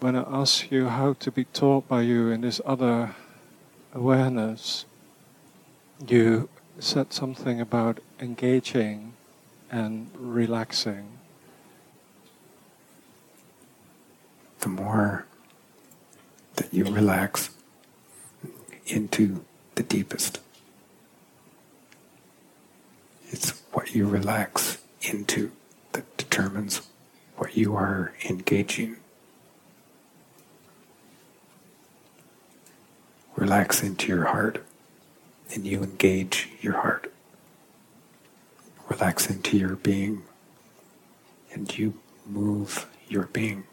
When I ask you how to be taught by you in this other awareness, you said something about engaging and relaxing. The more that you relax into the deepest, it's what you relax into that determines what you are engaging. Relax into your heart and you engage your heart. Relax into your being and you move your being.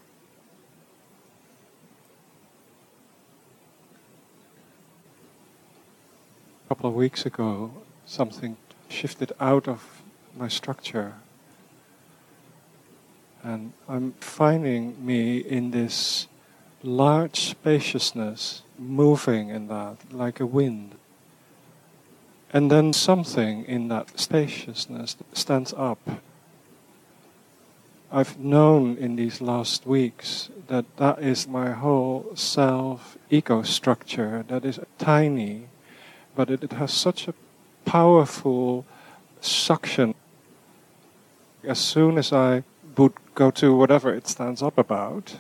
A couple of weeks ago, something shifted out of my structure. And I'm finding me in this large spaciousness, moving in that like a wind. And then something in that spaciousness stands up. I've known in these last weeks that that is my whole self ego structure that is tiny, but it, it has such a powerful suction. As soon as I would go to whatever it stands up about,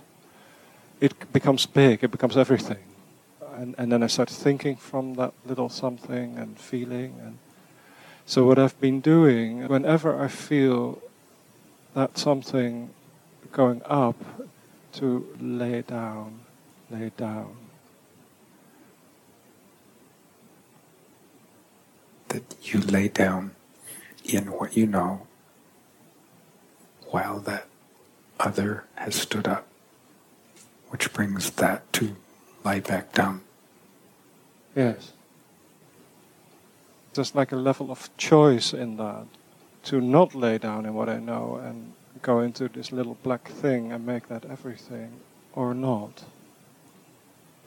it becomes big, it becomes everything and, and then I start thinking from that little something and feeling. And so, what I've been doing, whenever I feel that something going up, to lay down, lay down. That you lay down in what you know while that other has stood up, which brings that to lie back down. Yes. There's like a level of choice in that to not lay down in what I know and go into this little black thing and make that everything or not.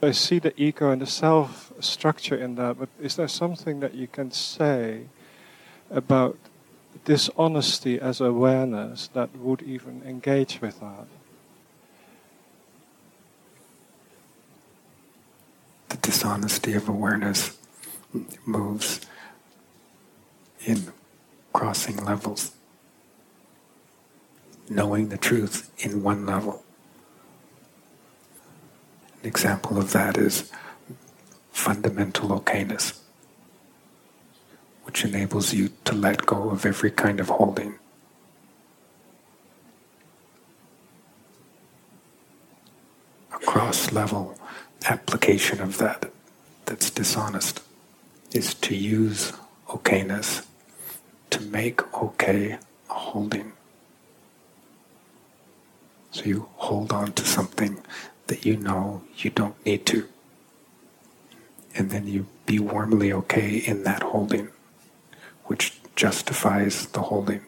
I see the ego and the self structure in that, but is there something that you can say about dishonesty as awareness that would even engage with that? the dishonesty of awareness moves in crossing levels. Knowing the truth in one level. An example of that is fundamental okayness, which enables you to let go of every kind of holding. A cross level application of that that's dishonest is to use okayness to make okay a holding. So you hold on to something that you know you don't need to. And then you be warmly okay in that holding, which justifies the holding.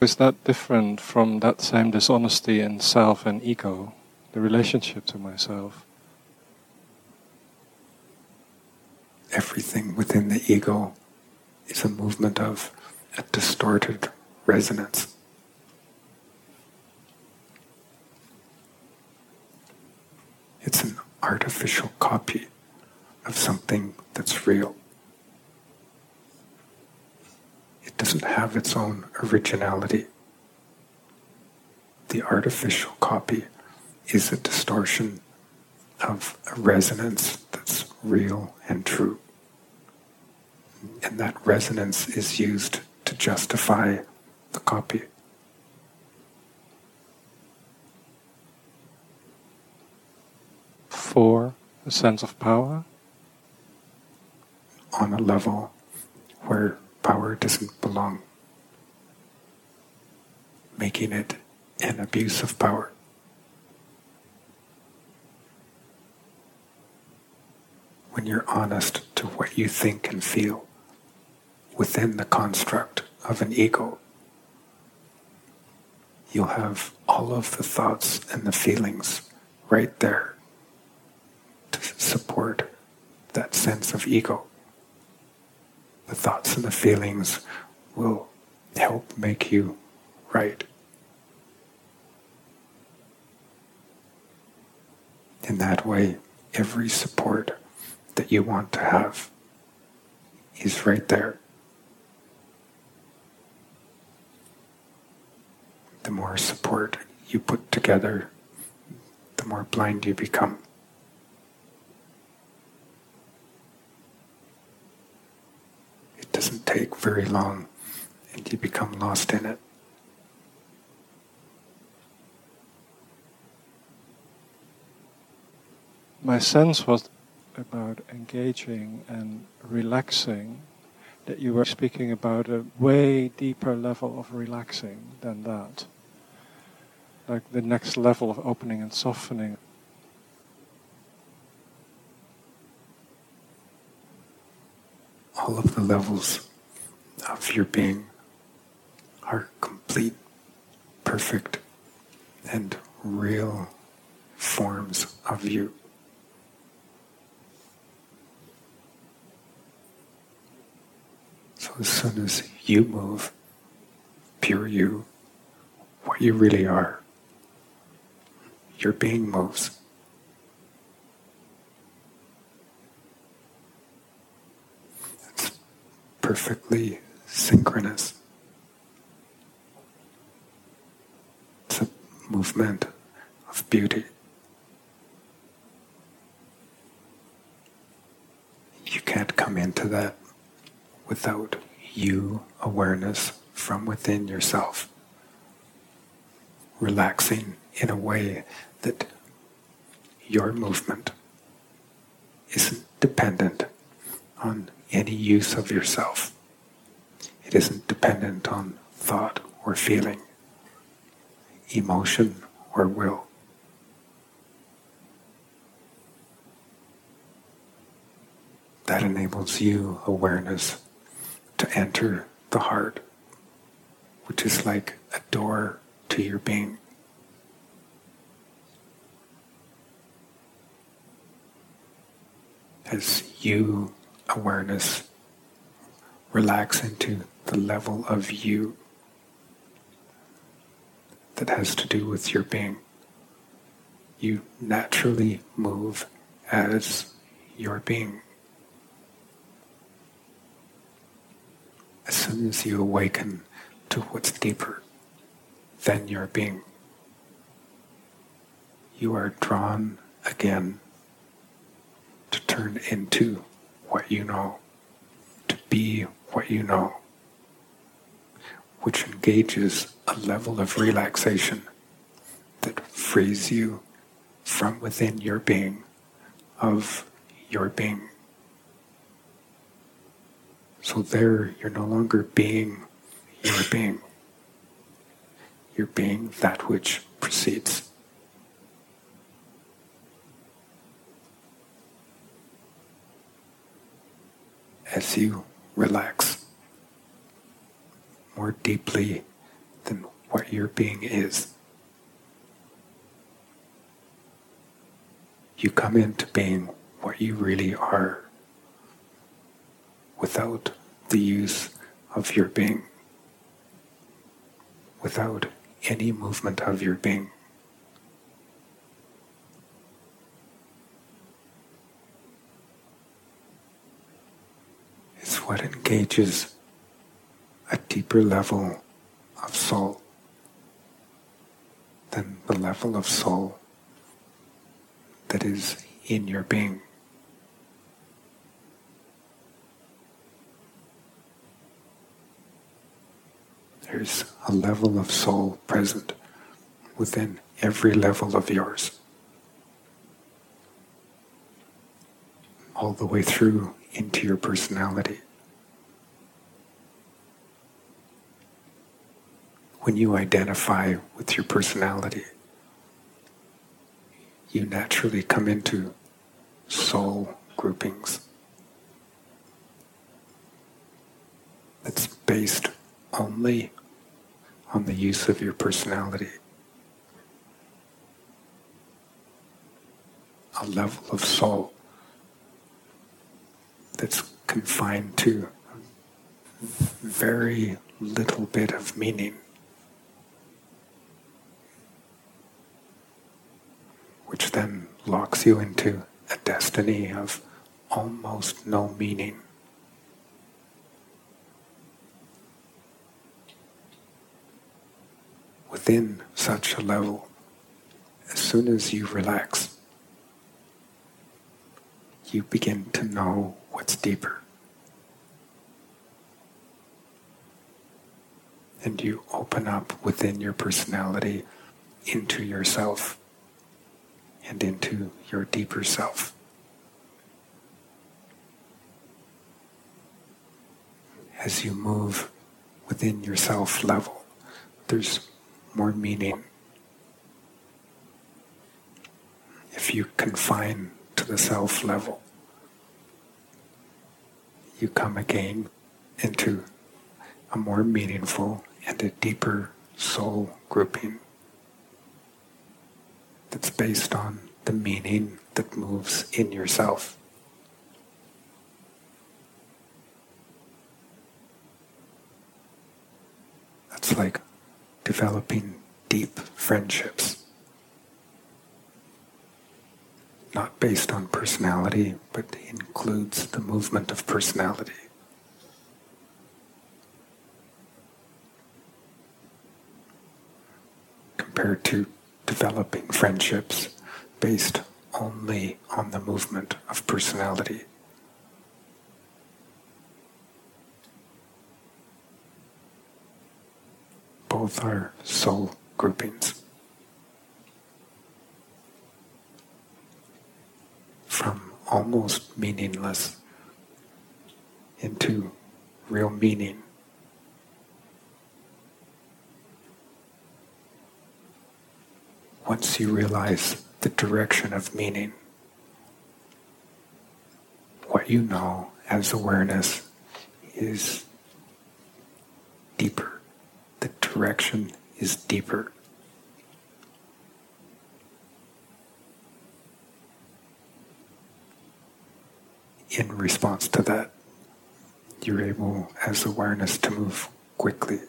Is that different from that same dishonesty in self and ego, the relationship to myself? Everything within the ego is a movement of a distorted resonance. It's an artificial copy of something that's real. Doesn't have its own originality. The artificial copy is a distortion of a resonance that's real and true. And that resonance is used to justify the copy. For a sense of power? On a level where power doesn't belong, making it an abuse of power. When you're honest to what you think and feel within the construct of an ego, you'll have all of the thoughts and the feelings right there to support that sense of ego the thoughts and the feelings will help make you right. In that way, every support that you want to have is right there. The more support you put together, the more blind you become. It doesn't take very long and you become lost in it. My sense was about engaging and relaxing that you were speaking about a way deeper level of relaxing than that. Like the next level of opening and softening. All of the levels of your being are complete, perfect, and real forms of you. So as soon as you move, pure you, what you really are, your being moves. It's perfectly synchronous. It's a movement of beauty. You can't come into that without you awareness from within yourself, relaxing in a way that your movement isn't dependent on any use of yourself. It isn't dependent on thought or feeling, emotion or will. That enables you awareness to enter the heart, which is like a door to your being. As you, awareness, relax into the level of you that has to do with your being, you naturally move as your being. as soon as you awaken to what's deeper than your being, you are drawn again to turn into what you know, to be what you know, which engages a level of relaxation that frees you from within your being of your being. So there, you're no longer being your being. You're being that which precedes. As you relax more deeply than what your being is, you come into being what you really are without the use of your being, without any movement of your being. It's what engages a deeper level of soul than the level of soul that is in your being. There's a level of soul present within every level of yours. All the way through into your personality. When you identify with your personality, you naturally come into soul groupings. That's based only on the use of your personality. A level of soul that's confined to very little bit of meaning. Which then locks you into a destiny of almost no meaning. Within such a level, as soon as you relax, you begin to know what's deeper. And you open up within your personality into yourself and into your deeper self. As you move within your self level, there's more meaning. If you confine to the self level, you come again into a more meaningful and a deeper soul grouping that's based on the meaning that moves in yourself. That's like developing deep friendships. Not based on personality, but includes the movement of personality. Compared to developing friendships based only on the movement of personality. Both are soul groupings. From almost meaningless into real meaning. Once you realize the direction of meaning, what you know as awareness is deeper The direction is deeper. In response to that, you're able, as awareness, to move quickly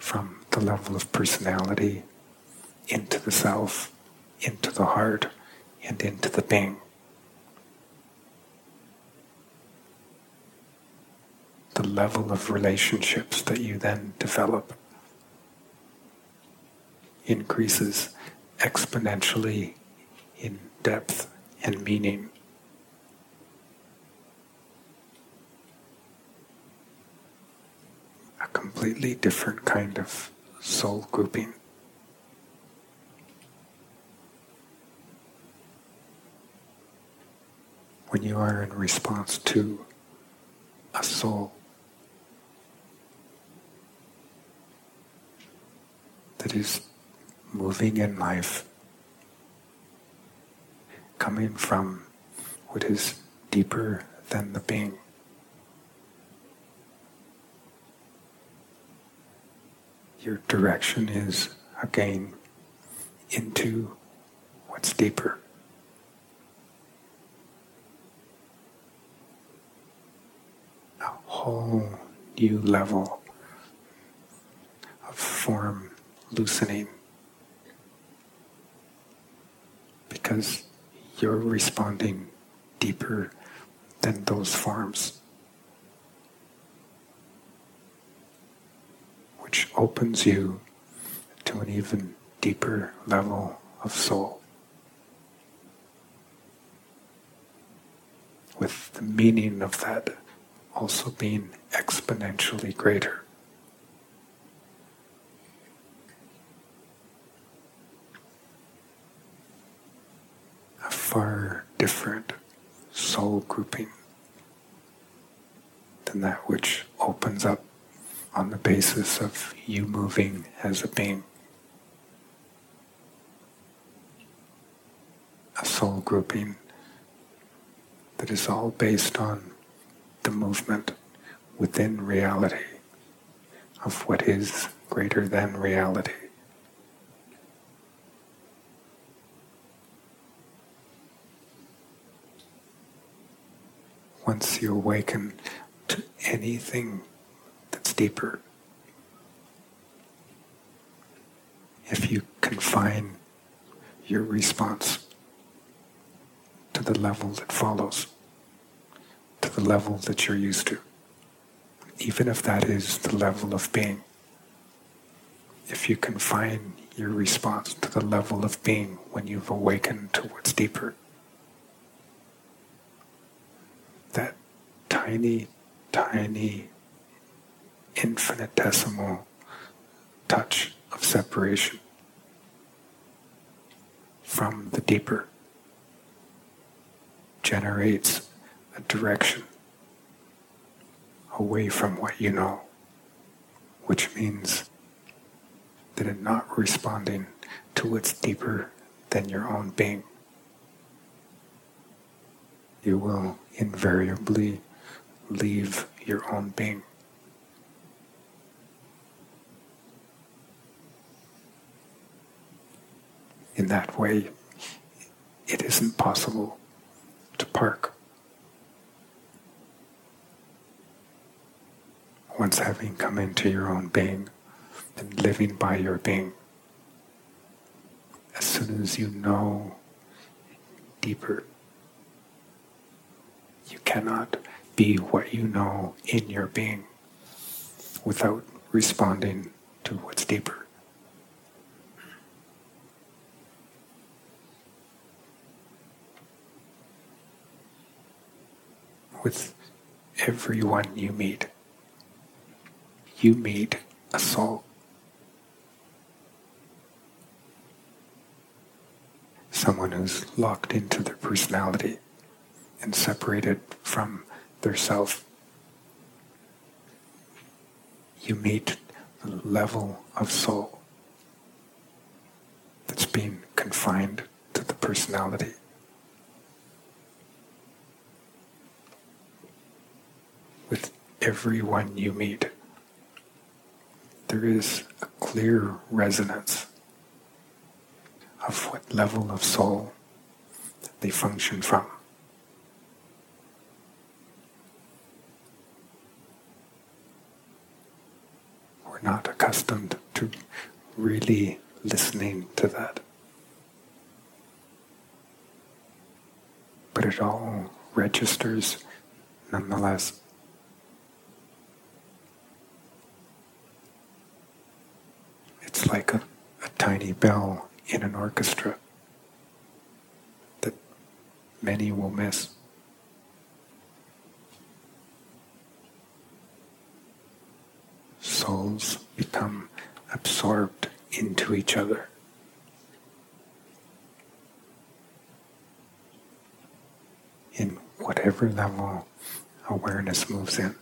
from the level of personality into the self, into the heart, and into the being. the level of relationships that you then develop increases exponentially in depth and meaning. A completely different kind of soul grouping. When you are in response to a soul that is moving in life, coming from what is deeper than the being. Your direction is again into what's deeper. A whole new level of form loosening because you're responding deeper than those forms, which opens you to an even deeper level of soul. With the meaning of that also being exponentially greater. A far different soul grouping than that which opens up on the basis of you moving as a being. A soul grouping that is all based on the movement within reality of what is greater than reality. once you awaken to anything that's deeper. If you confine your response to the level that follows, the level that you're used to, even if that is the level of being. If you confine your response to the level of being when you've awakened to what's deeper, that tiny, tiny, infinitesimal touch of separation from the deeper generates a direction away from what you know, which means that in not responding to what's deeper than your own being, you will invariably leave your own being. In that way, it isn't possible to park. Once having come into your own being and living by your being, as soon as you know deeper, you cannot be what you know in your being without responding to what's deeper. with everyone you meet. You meet a soul. Someone who's locked into their personality and separated from their self. You meet the level of soul that's been confined to the personality. with everyone you meet. There is a clear resonance of what level of soul they function from. We're not accustomed to really listening to that. But it all registers nonetheless. It's like a, a tiny bell in an orchestra that many will miss. Souls become absorbed into each other. In whatever level awareness moves in.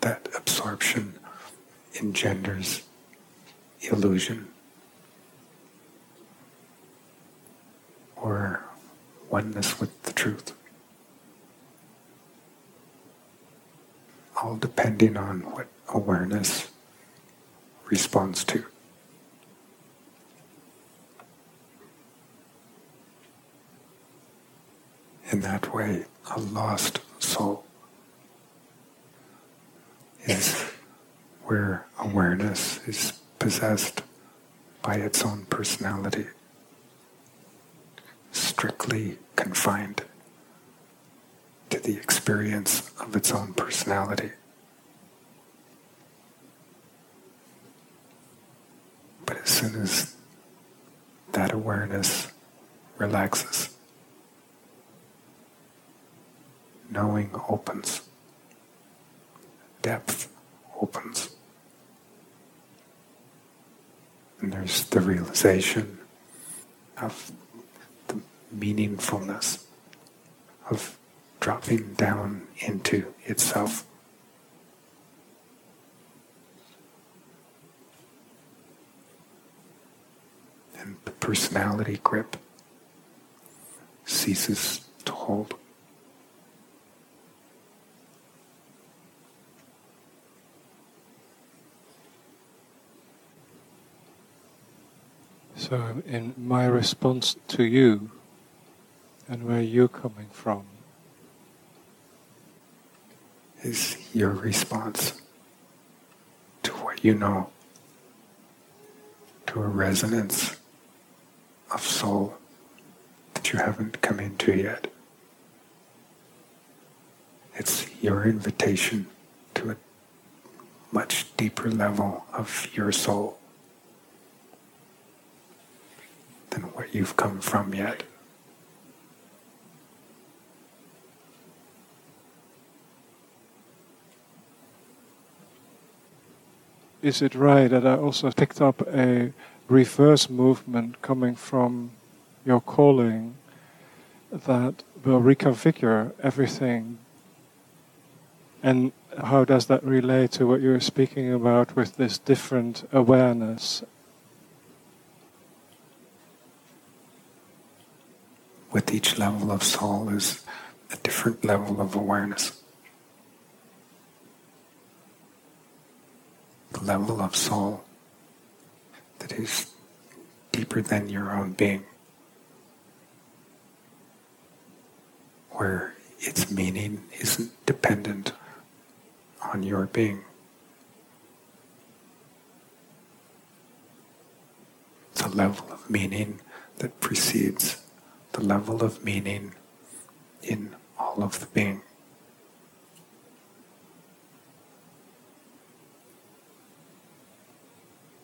That absorption engenders illusion or oneness with the truth. All depending on what awareness responds to. In that way, a lost soul is where awareness is possessed by its own personality, strictly confined to the experience of its own personality. But as soon as that awareness relaxes, knowing opens depth opens. And there's the realization of the meaningfulness of dropping down into itself. And the personality grip ceases to hold. So, in my response to you and where you're coming from, is your response to what you know, to a resonance of soul that you haven't come into yet. It's your invitation to a much deeper level of your soul than what you've come from yet. Is it right that I also picked up a reverse movement coming from your calling that will reconfigure everything? And how does that relate to what you were speaking about with this different awareness? With each level of soul is a different level of awareness. the level of soul that is deeper than your own being, where its meaning isn't dependent on your being. It's a level of meaning that precedes the level of meaning in all of the being.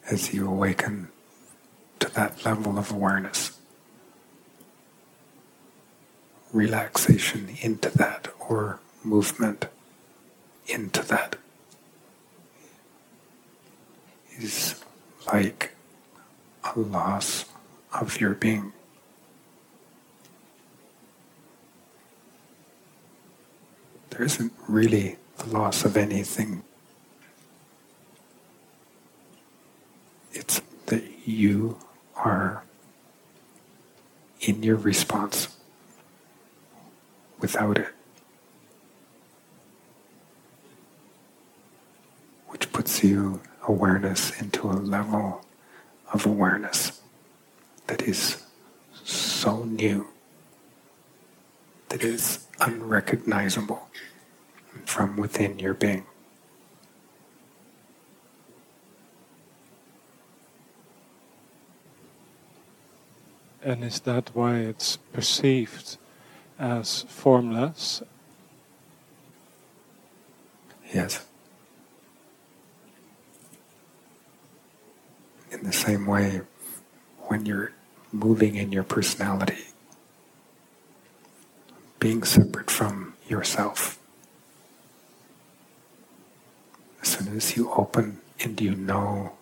as you awaken to that level of awareness. Relaxation into that or movement into that is like a loss of your being. There isn't really the loss of anything. It's that you are in your response without it, which puts you awareness into a level of awareness that is so new, that is unrecognizable from within your being. And is that why it's perceived as formless? Yes. In the same way, when you're moving in your personality, being separate from yourself, as soon as you open and you know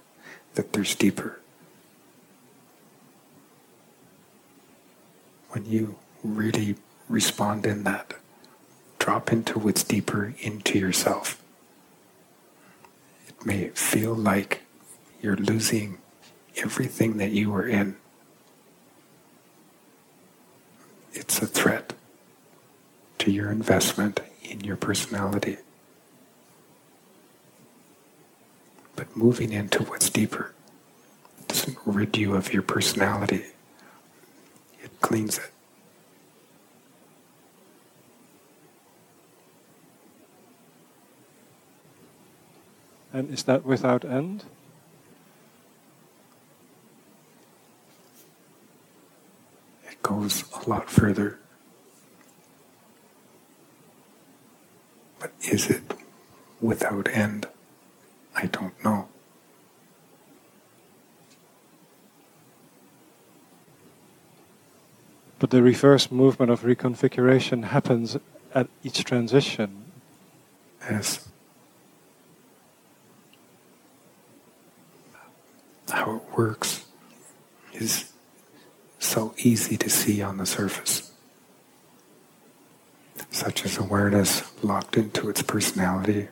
that there's deeper, when you really respond in that, drop into what's deeper into yourself. It may feel like you're losing everything that you were in. It's a threat your investment in your personality. But moving into what's deeper doesn't rid you of your personality it cleans it. And is that without end? It goes a lot further. But is it without end? I don't know. But the reverse movement of reconfiguration happens at each transition. Yes. How it works is so easy to see on the surface. Such as awareness locked into its personality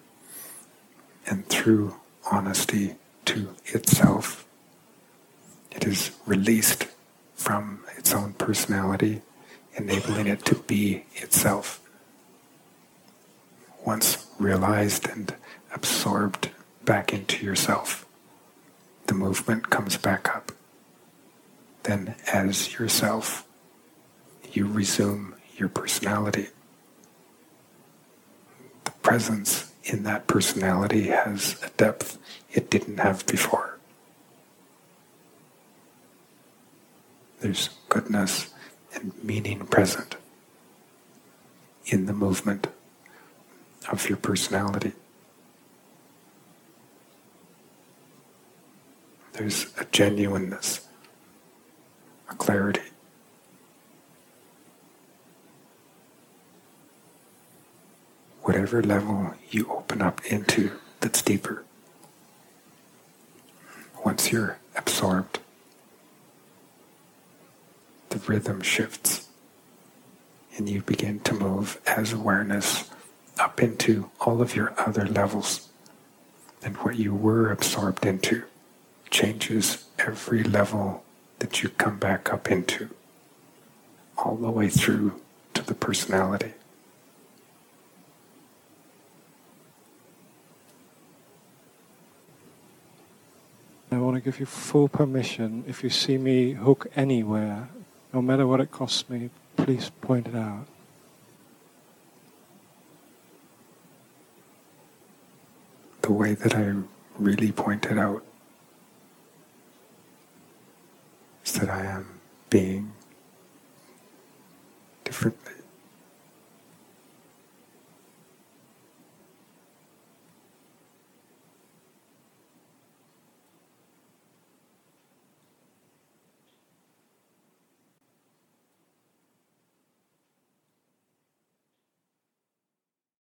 and through honesty to itself, it is released from its own personality, enabling it to be itself. Once realized and absorbed back into yourself, the movement comes back up. Then, as yourself, you resume your personality. Presence in that personality has a depth it didn't have before. There's goodness and meaning present in the movement of your personality. There's a genuineness, a clarity. Whatever level you open up into that's deeper, once you're absorbed, the rhythm shifts and you begin to move as awareness up into all of your other levels. And what you were absorbed into changes every level that you come back up into, all the way through to the personality. I want to give you full permission. If you see me hook anywhere, no matter what it costs me, please point it out. The way that I really point it out is that I am being differently.